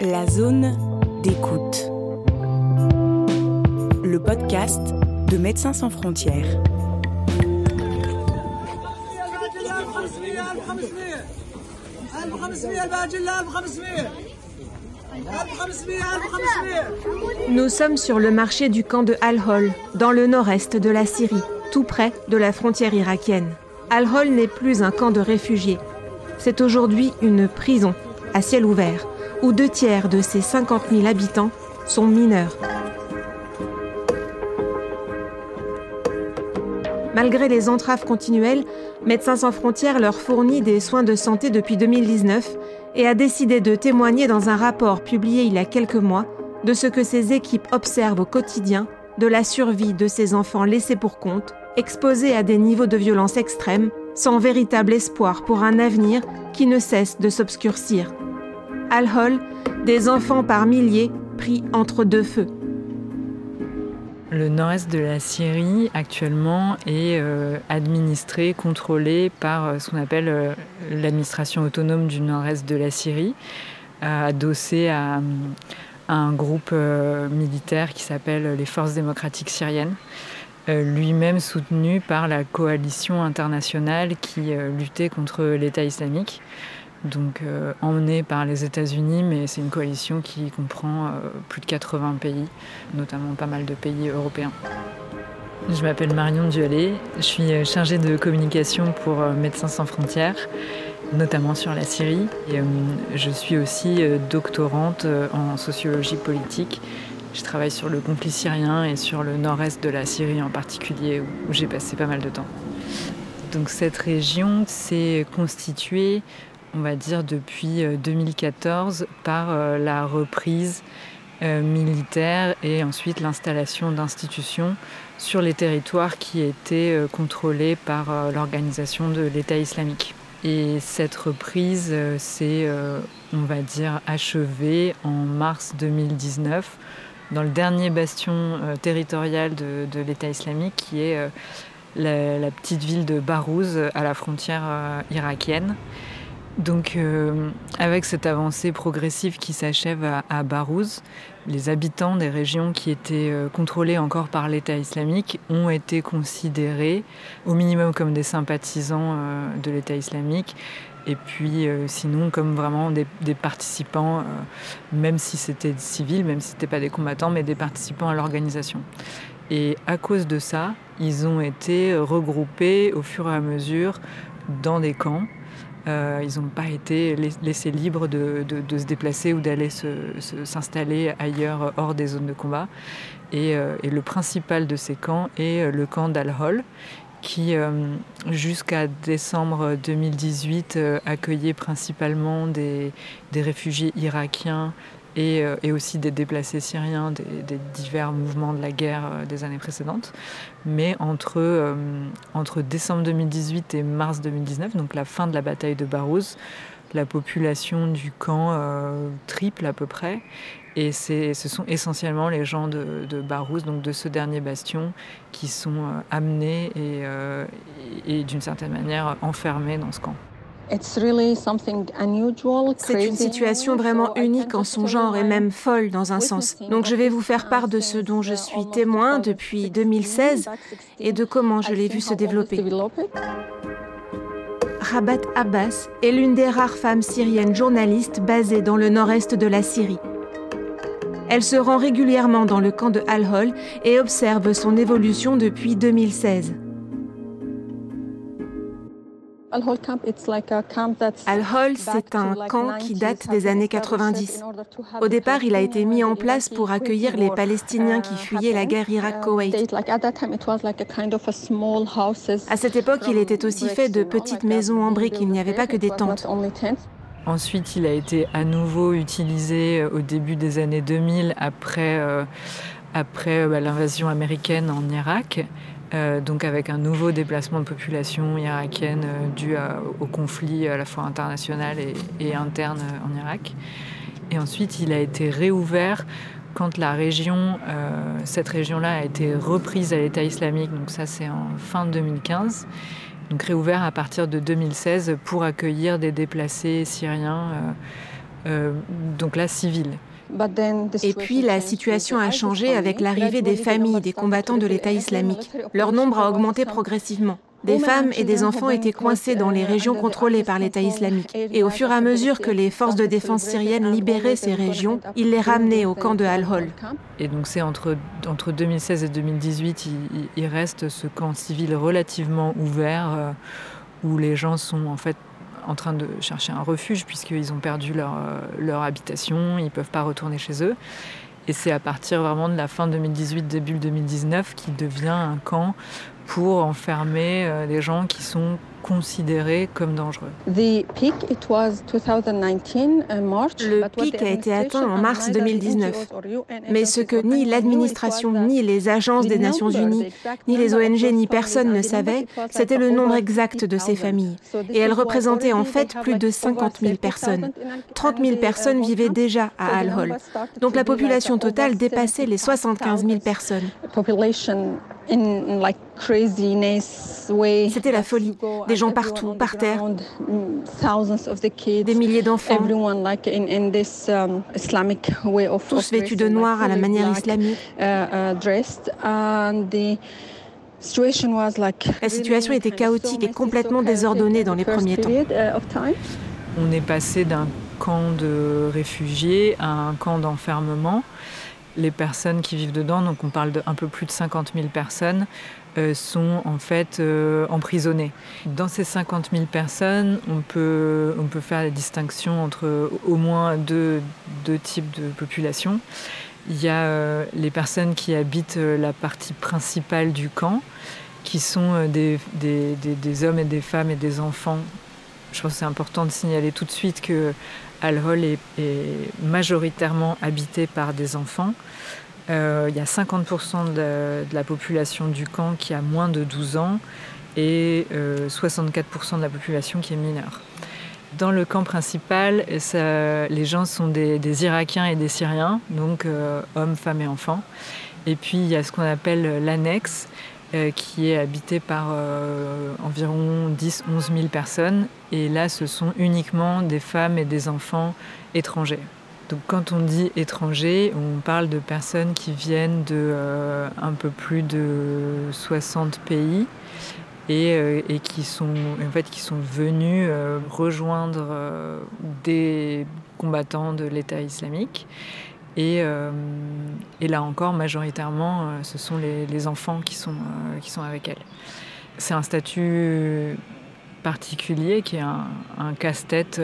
La zone d'écoute. Le podcast de Médecins sans frontières. Nous sommes sur le marché du camp de Al-Hol, dans le nord-est de la Syrie, tout près de la frontière irakienne. Al-Hol n'est plus un camp de réfugiés. C'est aujourd'hui une prison à ciel ouvert, où deux tiers de ses 50 000 habitants sont mineurs. Malgré les entraves continuelles, Médecins sans frontières leur fournit des soins de santé depuis 2019 et a décidé de témoigner dans un rapport publié il y a quelques mois de ce que ces équipes observent au quotidien de la survie de ces enfants laissés pour compte, exposés à des niveaux de violence extrêmes, sans véritable espoir pour un avenir qui ne cesse de s'obscurcir. Al-Hol, des enfants par milliers pris entre deux feux. Le nord-est de la Syrie actuellement est euh, administré, contrôlé par euh, ce qu'on appelle euh, l'administration autonome du nord-est de la Syrie, adossé à, un groupe militaire qui s'appelle les Forces démocratiques syriennes, lui-même soutenu par la coalition internationale qui luttait contre l'État islamique donc euh, emmenée par les États-Unis, mais c'est une coalition qui comprend euh, plus de 80 pays, notamment pas mal de pays européens. Je m'appelle Marion Dualet, je suis euh, chargée de communication pour Médecins sans frontières, notamment sur la Syrie. Je suis aussi doctorante en sociologie politique. Je travaille sur le conflit syrien et sur le nord-est de la Syrie en particulier, où j'ai passé pas mal de temps. Donc cette région s'est constituée on va dire depuis 2014 euh, par euh, la reprise euh, militaire et ensuite l'installation d'institutions sur les territoires qui étaient contrôlés par l'organisation de l'État islamique. Et cette reprise s'est, on va dire, achevée en mars 2019 dans le dernier bastion territorial de, l'État islamique qui est la, la, petite ville de Barouz à la frontière irakienne. Donc, euh, avec cette avancée progressive qui s'achève à, Barouz, les habitants des régions qui étaient euh, contrôlées encore par l'État islamique ont été considérés au minimum comme des sympathisants euh, de l'État islamique et puis sinon comme vraiment des, participants, même si c'était civil, même si c'était pas des combattants, mais des participants à l'organisation. Et à cause de ça, ils ont été regroupés au fur et à mesure dans des camps euh, ils n'ont pas été laissés libres de, se déplacer ou d'aller s'installer ailleurs hors des zones de combat. Euh, et, le principal de ces camps est euh, le camp d'Al-Hol, qui jusqu'à décembre 2018 accueillait principalement des réfugiés irakiens euh, et, aussi des déplacés syriens des, divers mouvements de la guerre euh, des années précédentes. Mais entre, euh, décembre 2018 et mars 2019, donc la fin de la bataille de Barouz, la population du camp triple à peu près. Et ce sont essentiellement les gens de, de Barouz, donc de ce dernier bastion, qui sont amenés et d'une certaine manière enfermés dans ce camp. C'est une situation vraiment unique en son genre et même folle dans un sens. Donc je vais vous faire part de ce dont je suis témoin depuis 2016 et de comment je l'ai vu se développer. Rabat Abbas est l'une des rares femmes syriennes journalistes basées dans le nord-est de la Syrie. Elle se rend régulièrement dans le camp de Al-Hol et observe son évolution depuis 2016. Al-Hol, c'est un camp qui date des années 90. Au départ, il a été mis en place pour accueillir les Palestiniens qui fuyaient la guerre Irak-Koweït. À cette époque, il était aussi fait de petites maisons en briques, il n'y avait pas que des tentes. Ensuite, il a été à nouveau utilisé euh, au début des années 2000 après, euh, après euh, bah, l'invasion américaine en Irak. Euh, donc avec un nouveau déplacement de population irakienne euh, dû au conflit à la fois international et, interne euh, en Irak. Et ensuite, il a été réouvert quand la région, cette région-là a été reprise à l'État islamique, donc ça c'est en fin 2015, donc réouvert à partir de 2016 pour accueillir des déplacés syriens donc là civile. Et puis la situation a changé avec l'arrivée des familles des combattants de l'État islamique. Leur nombre a augmenté progressivement. Des femmes et des enfants étaient coincés dans les régions contrôlées par l'État islamique. Et au fur et à mesure que les forces de défense syriennes libéraient ces régions, ils les ramenaient au camp de Al-Hol. Et donc c'est entre, entre 2016 et 2018, il, reste ce camp civil relativement ouvert euh, où les gens sont en fait en train de chercher un refuge puisqu'ils ont perdu leur, euh, habitation, ils ne peuvent pas retourner chez eux. Et c'est à partir vraiment de la fin 2018, début 2019 qu'il devient un camp pour enfermer euh, des gens qui sont considérés comme dangereux. Le pic a été atteint en mars 2019. Mais ce que ni l'administration, ni les agences des Nations Unies, ni les ONG, ni personne ne savait, c'était le nombre exact de ces familles. Et elles représentaient en fait plus de 50 000 personnes. 30 000 personnes vivaient déjà à Al-Hol. Donc la population totale dépassait les 75 000 personnes. C'était la folie. Des gens partout, par terre. Des milliers d'enfants. Tous vêtus de noir à la manière islamique. La situation était chaotique et complètement désordonnée dans les premiers temps. On est passé d'un camp de réfugiés à un camp d'enfermement les personnes qui vivent dedans, donc on parle d'un peu plus de 50 000 personnes, euh, sont en fait euh, emprisonnées. Dans ces 50 000 personnes, on peut, on peut faire la distinction entre au moins deux, deux types de populations. Il y a euh, les personnes qui habitent la partie principale du camp, qui sont des, des, des, hommes et des femmes et des enfants. Je pense que c'est important de signaler tout de suite que Al-Hol est, majoritairement habité par des enfants. Euh, il y a 50% de, la population du camp qui a moins de 12 ans et 64% euh, de la population qui est mineure. Dans le camp principal, les gens sont des, Irakiens et des Syriens, donc euh, hommes, femmes et enfants. Et puis il y a ce qu'on appelle l'annexe, euh, qui est habité par euh, environ 10-11 000 personnes. Et là, ce sont uniquement des femmes et des enfants étrangers. Donc quand on dit étrangers, on parle de personnes qui viennent de euh, un peu plus de 60 pays et, qui sont en fait qui sont venus rejoindre des combattants de l'État islamique euh, et, là encore, majoritairement, euh, ce sont les, enfants qui sont, euh, qui sont avec elle. C'est un statut particulier qui est un, casse-tête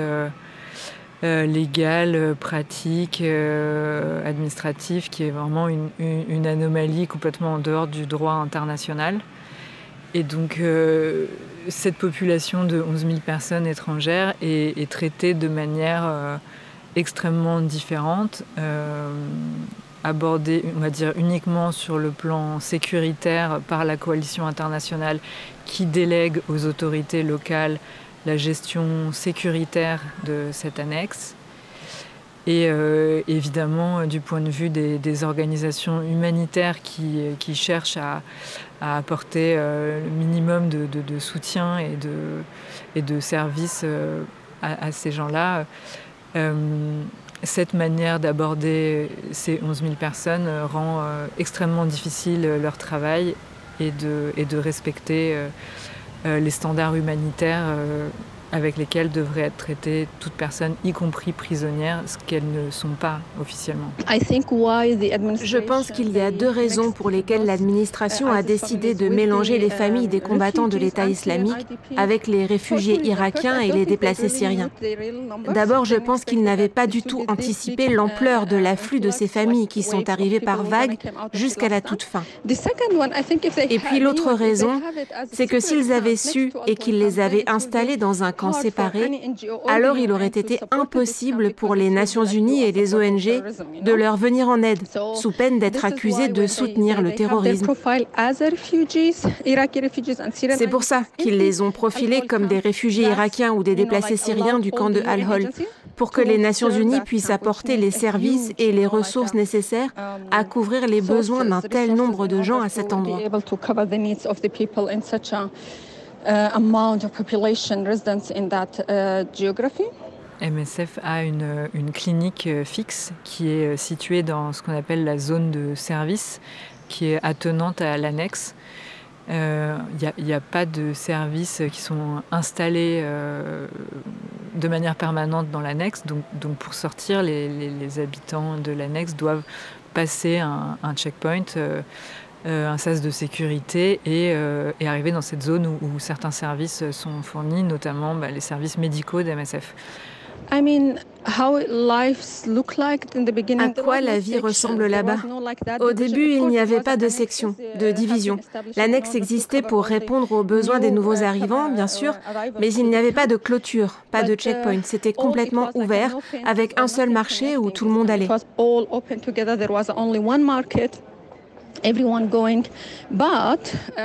légal, pratique, administratif, qui est vraiment une, anomalie complètement en dehors du droit international. Et donc, cette population de 11 000 personnes étrangères est, est traitée de manière extrêmement différentes, euh, abordées, on va dire, uniquement sur le plan sécuritaire par la coalition internationale qui délègue aux autorités locales la gestion sécuritaire de cette annexe. Et euh, évidemment, du point de vue des, organisations humanitaires qui, cherchent à, apporter euh, le minimum de, soutien et de, services à, ces gens-là, euh, cette manière d'aborder ces 11 000 personnes rend euh, extrêmement difficile leur travail et de, et de respecter euh, les standards humanitaires avec lesquelles devrait être traitée toute personne, y compris prisonnière, ce qu'elles ne sont pas officiellement. Je pense qu'il y a deux raisons pour lesquelles l'administration a décidé de mélanger les familles des combattants de l'État islamique avec les réfugiés irakiens et les déplacés syriens. D'abord, je pense qu'ils n'avaient pas du tout anticipé l'ampleur de l'afflux de ces familles qui sont arrivées par vagues jusqu'à la toute fin. Et puis l'autre raison, c'est que s'ils avaient su et qu'ils les avaient installés dans un séparés, alors il aurait été impossible pour les Nations Unies et les ONG de leur venir en aide, sous peine d'être accusés de soutenir le terrorisme. C'est pour ça qu'ils les ont profilés comme des réfugiés irakiens ou des déplacés syriens du camp de Al-Hol, pour que les Nations Unies puissent apporter les services et les ressources nécessaires à couvrir les besoins d'un tel nombre de gens à cet endroit. Uh, amount of population residents in that uh, geography? MSF a une, clinique fixe qui est située dans ce qu'on appelle la zone de service, qui est attenante à l'annexe. Il n'y a, pas de services qui sont installés de manière permanente dans l'annexe. Donc, pour sortir, les, habitants de l'annexe doivent passer un, checkpoint. Euh, un sas de sécurité et, euh, arriver dans cette zone où, certains services sont fournis, notamment bah, les services médicaux d'MSF. À quoi la vie ressemble là-bas? Au début, il n'y avait pas de section, de division. L'annexe existait pour répondre aux besoins des nouveaux arrivants, bien sûr, mais il n'y avait pas de clôture, pas de checkpoint. C'était complètement ouvert, avec un seul marché où tout le monde allait.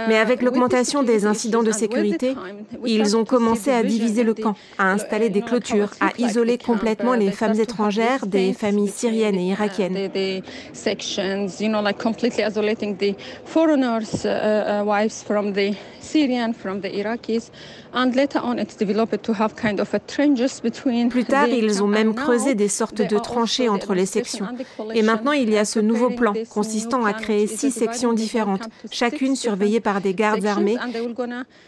Mais avec l'augmentation des incidents de sécurité, ils ont commencé à diviser le camp, à installer des clôtures, à isoler complètement les femmes étrangères des familles syriennes et irakiennes. Plus tard, ils ont même creusé des sortes de tranchées entre les sections. Et maintenant, il y a ce nouveau plan consistant à créer six sections différentes, chacune surveillée par des gardes armés.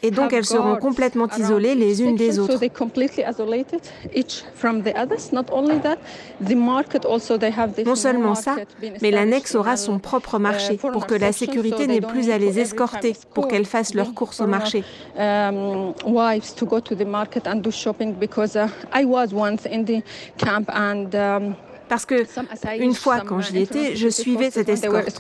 Et donc, elles seront complètement isolées les unes des autres. Non seulement ça, mais l'annexe aura son propre marché pour que la sécurité n'ait plus à les escorter pour qu'elles fassent leur course au marché. Wives to go to the market and do shopping because uh, I was once in the camp and um, parce que une fois quand j'y étais, je suivais cette escorte.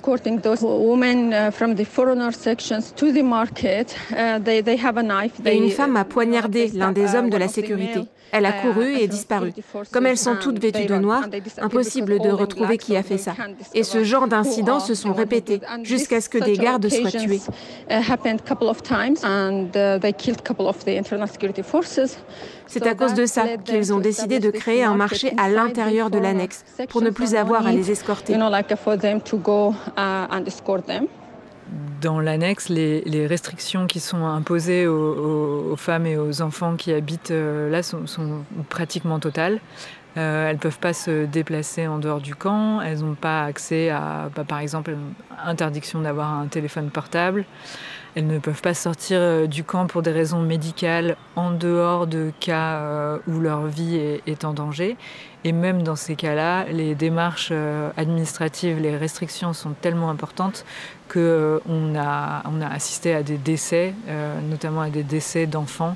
Et une femme a poignardé l'un des hommes de la sécurité. Elle a couru et disparu. Comme elles sont toutes vêtues de noir, impossible de retrouver qui a fait ça. Et ce genre d'incidents se sont répétés jusqu'à ce que des gardes soient tués. C'est à cause de ça qu'ils ont décidé de créer un marché à l'intérieur de l'annexe pour ne plus avoir à les escorter. Dans l'annexe, les, restrictions qui sont imposées aux, femmes et aux enfants qui habitent euh, là sont, pratiquement totales. Euh, elles ne peuvent pas se déplacer en dehors du camp, elles n'ont pas accès à, bah, par exemple, interdiction d'avoir un téléphone portable. Elles ne peuvent pas sortir euh, du camp pour des raisons médicales en dehors de cas euh, où leur vie est, en danger. Et même dans ces cas-là, les démarches euh, administratives, les restrictions sont tellement importantes qu'on a, on a assisté à des décès, notamment à des décès d'enfants,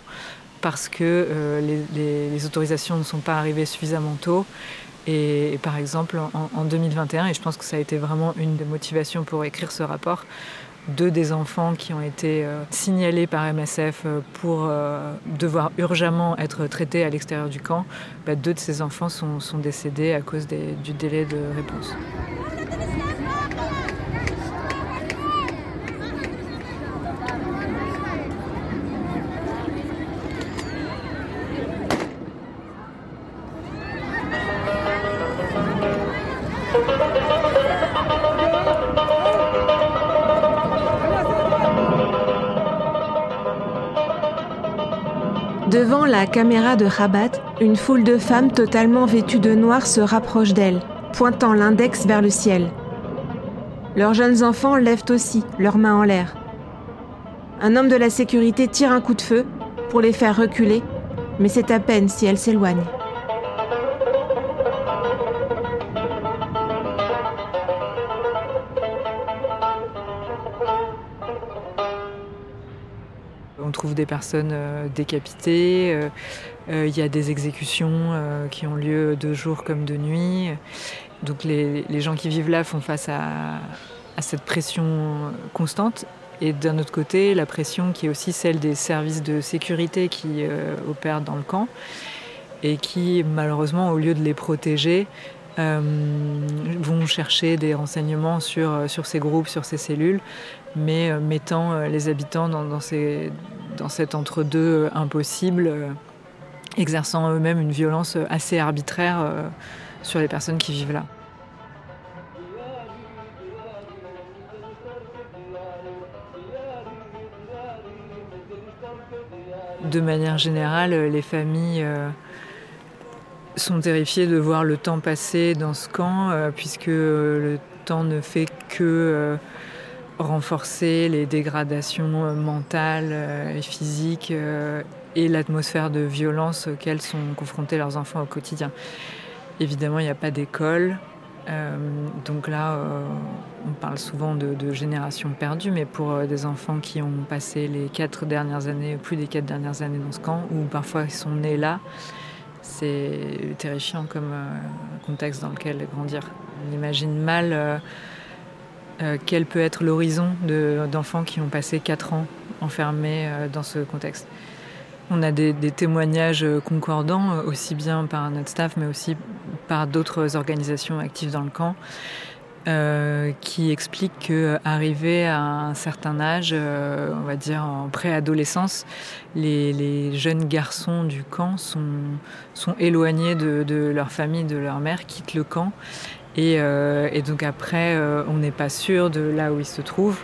parce que les, autorisations ne sont pas arrivées suffisamment tôt. Et, par exemple, en, en 2021, et je pense que ça a été vraiment une des motivations pour écrire ce rapport, deux des enfants qui ont été euh, signalés par MSF euh, pour euh, devoir urgemment être traités à l'extérieur du camp, bah, deux de ces enfants sont, décédés à cause du délai de réponse. La caméra de Rabat, une foule de femmes totalement vêtues de noir se rapproche d'elle, pointant l'index vers le ciel. Leurs jeunes enfants lèvent aussi leurs mains en l'air. Un homme de la sécurité tire un coup de feu pour les faire reculer, mais c'est à peine si elles s'éloignent. Des personnes euh, décapitées, euh, euh, il y a des exécutions qui ont lieu de jour comme de nuit. Donc les, gens qui vivent là font face à, cette pression constante. Et d'un autre côté, la pression qui est aussi celle des services de sécurité qui opèrent dans le camp et qui, malheureusement, au lieu de les protéger, vont chercher des renseignements sur, sur ces groupes, sur ces cellules, mais mettant les habitants dans, ces, dans cet entre-deux euh, impossible, euh, exerçant eux-mêmes une violence euh, assez arbitraire sur les personnes qui vivent là. De manière générale, les familles sont terrifiés de voir le temps passer dans ce camp, puisque le temps ne fait que renforcer les dégradations mentales et physiques et l'atmosphère de violence auxquelles sont confrontés leurs enfants au quotidien. Évidemment, il n'y a pas d'école. Euh, donc là, euh, on parle souvent de, de génération perdue, mais pour euh, des enfants qui ont passé les quatre dernières années, plus des quatre dernières années dans ce camp, ou parfois qui sont nés là, c'est terrifiant comme contexte dans lequel grandir. On imagine mal quel peut être l'horizon d'enfants qui ont passé quatre ans enfermés dans ce contexte? On a des, témoignages concordants, aussi bien par notre staff, mais aussi par d'autres organisations actives dans le camp, euh, qui expliquent qu'arrivé à un certain âge, euh, on va dire en préadolescence, les, jeunes garçons du camp sont éloignés de, leur famille, de leur mère, quittent le camp. Et, euh, et donc après, on n'est pas sûr de là où ils se trouvent.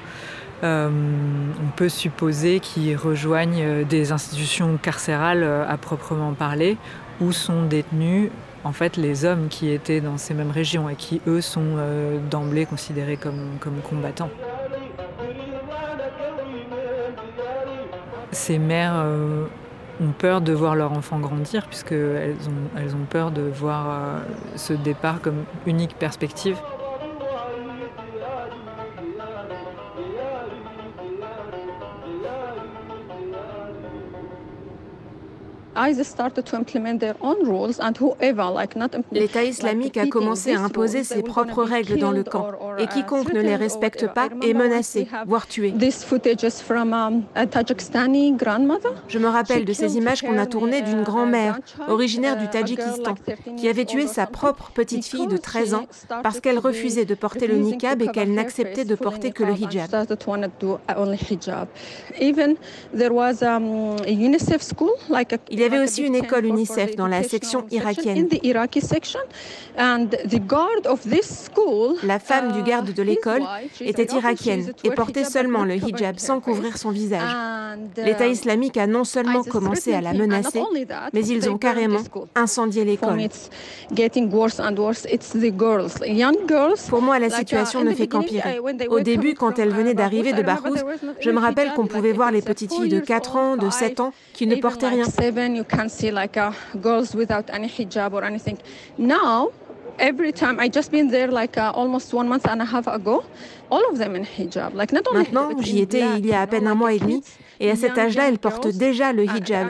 Euh, on peut supposer qu'ils rejoignent euh, des institutions carcérales euh, à proprement parler, où sont détenus en fait les hommes qui étaient dans ces mêmes régions et qui eux sont d'emblée considérés comme, combattants. Ces mères ont peur de voir leur enfant grandir puisqu'elles ont, elles ont peur de voir ce départ comme unique perspective. L'État islamique a commencé à imposer ses propres règles dans le camp. et quiconque ne les respecte pas est menacé, voire tué. Um, Je me rappelle de ces images qu'on a tournées d'une grand-mère originaire du Tadjikistan qui avait tué sa propre petite fille de 13 ans parce qu'elle refusait de porter le niqab et qu'elle n'acceptait de porter que le hijab. Il y avait aussi une école UNICEF dans la section irakienne. La femme du garde de l'école était irakienne et portait seulement le hijab sans couvrir son visage. L'État islamique a non seulement commencé à la menacer, mais ils ont carrément incendié l'école. Pour moi, la situation ne fait qu'empirer. Au début, quand elle venait d'arriver de Bahouz, je me rappelle qu'on pouvait voir les petites filles de 4 ans, de 7 ans, qui ne portaient rien. uh, uh, Maintenant, j'y étais il y a à peine un mois et demi. Et à cet âge-là, elles portent déjà le hijab.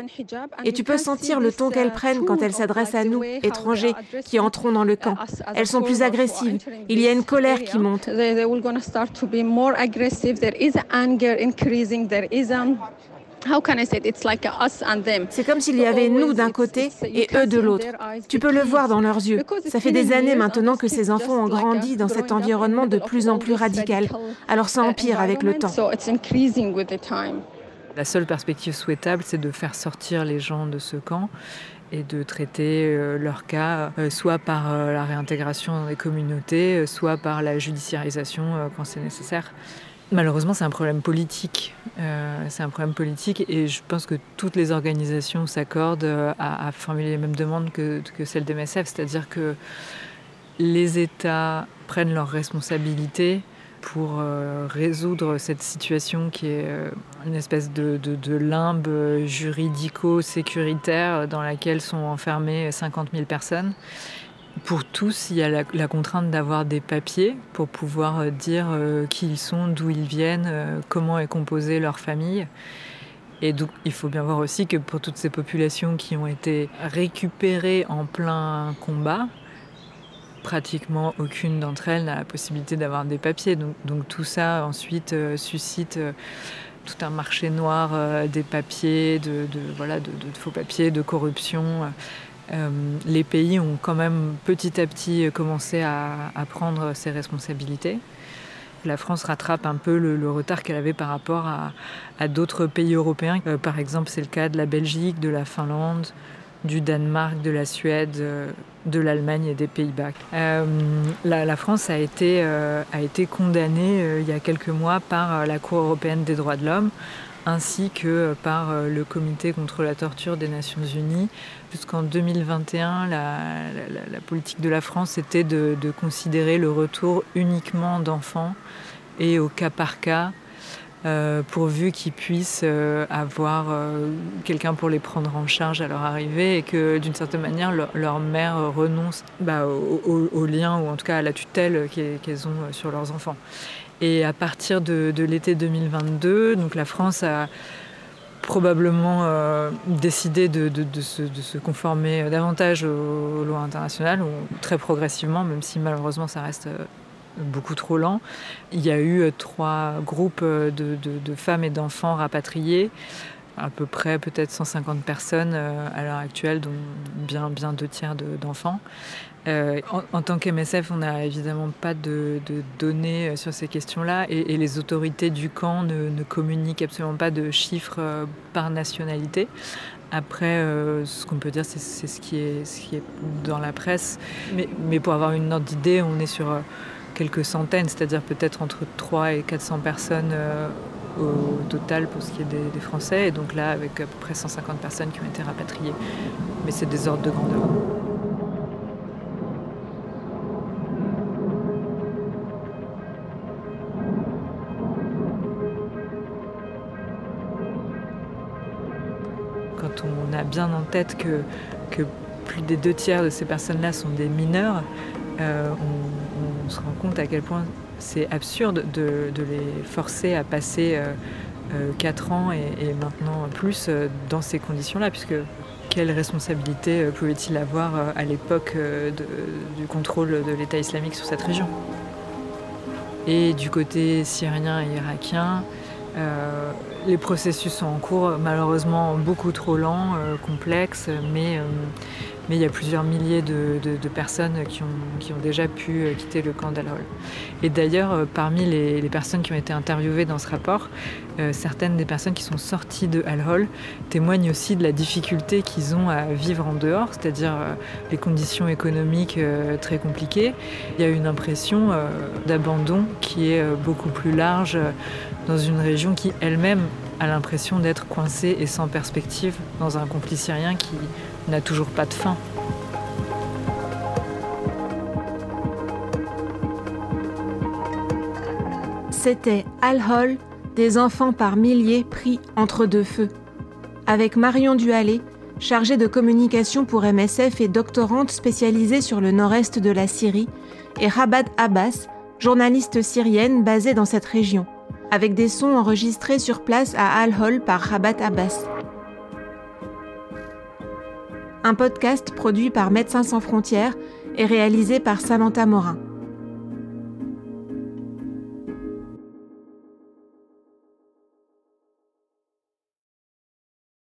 Et tu peux sentir le ton qu'elles prennent quand elles s'adressent à nous, étrangers, qui entrons dans le camp. Elles sont plus agressives. Il y a une colère qui monte. C'est comme s'il y avait nous d'un côté et eux de l'autre. Tu peux le voir dans leurs yeux. Ça fait des années maintenant que ces enfants ont grandi dans cet environnement de plus en plus radical. Alors ça empire avec le temps. La seule perspective souhaitable, c'est de faire sortir les gens de ce camp et de traiter euh, leur cas euh, soit par euh, la réintégration dans les communautés, soit par la judiciarisation quand c'est nécessaire. Malheureusement, c'est un problème politique. C'est un problème politique et je pense que toutes les organisations s'accordent à, formuler les mêmes demandes que, celles de MSF, c'est-à-dire que les États prennent leurs responsabilités pour euh, résoudre cette situation qui est une espèce de, limbe juridico-sécuritaire dans laquelle sont enfermées 50 000 personnes pour tous, il y a la, contrainte d'avoir des papiers pour pouvoir euh, dire euh, qui ils sont, d'où ils viennent, euh, comment est composée leur famille. Et il faut bien voir aussi que pour toutes ces populations qui ont été récupérées en plein combat, pratiquement aucune d'entre elles n'a la possibilité d'avoir des papiers. Donc, tout ça ensuite suscite tout un marché noir des papiers, de, faux papiers, de corruption. Euh, les pays ont quand même petit à petit commencé à, prendre ses responsabilités. La France rattrape un peu le, retard qu'elle avait par rapport à, d'autres pays européens. Euh, par exemple, c'est le cas de la Belgique, de la Finlande, du Danemark, de la Suède, euh, de l'Allemagne et des Pays-Bas. la, France a été, a été condamnée il y a quelques mois par la Cour européenne des droits de l'homme ainsi que par le Comité contre la torture des Nations Unies. Jusqu'en 2021, la, politique de la France était de considérer le retour uniquement d'enfants et au cas par cas euh, pourvu qu'ils puissent euh, avoir euh, quelqu'un pour les prendre en charge à leur arrivée et que d'une certaine manière leur, mère renonce bah, au, lien ou en tout cas à la tutelle qu'elles ont sur leurs enfants. Et à partir de, l'été 2022, donc la France a probablement décidé de, se, conformer davantage aux lois internationales, ou très progressivement, même si malheureusement ça reste beaucoup trop lent. Il y a eu euh, trois groupes euh, de, femmes et d'enfants rapatriés, à peu près peut-être 150 personnes euh, à l'heure actuelle, dont bien, deux tiers d'enfants. en, tant qu'MSF, on n'a évidemment pas de, données sur ces questions-là et, les autorités du camp ne, communiquent absolument pas de chiffres par nationalité. Après, ce qu'on peut dire, c'est ce, qui est, dans la presse. Mais, mais pour avoir une ordre d'idée, on est sur quelques centaines, c'est-à-dire peut-être entre 3 et 400 personnes euh, au total pour ce qui est des, Français, et donc là avec à peu près 150 personnes qui ont été rapatriées. Mais c'est des ordres de grandeur. Quand on a bien en tête que, que plus des deux tiers de ces personnes-là sont des mineurs, euh, on, se rend compte à quel point c'est absurde de, les forcer à passer 4 euh, euh, ans et, maintenant plus dans ces conditions-là, puisque quelle responsabilité pouvait-il avoir à l'époque du contrôle de l'État islamique sur cette région? Et du côté syrien et irakien, les processus sont en cours, malheureusement beaucoup trop lents, complexes, mais mais il y a plusieurs milliers de, personnes qui ont, déjà pu euh, quitter le camp d'Al-Hol. Et d'ailleurs, euh, parmi les, personnes qui ont été interviewées dans ce rapport, euh, certaines des personnes qui sont sorties de Al-Hol témoignent aussi de la difficulté qu'ils ont à vivre en dehors, c'est-à-dire les conditions économiques très compliquées. Il y a une impression d'abandon qui est beaucoup plus large dans une région qui elle-même a l'impression d'être coincée et sans perspective dans un conflit syrien qui n'a toujours pas de fin. C'était Al-Hol, des enfants par milliers pris entre deux feux. Avec Marion Duhalé, chargée de communication pour MSF et doctorante spécialisée sur le nord-est de la Syrie, et Rabat Abbas, journaliste syrienne basée dans cette région, avec des sons enregistrés sur place à Al-Hol par Rabat Abbas un podcast produit par Médecins sans frontières et réalisé par Samantha Morin.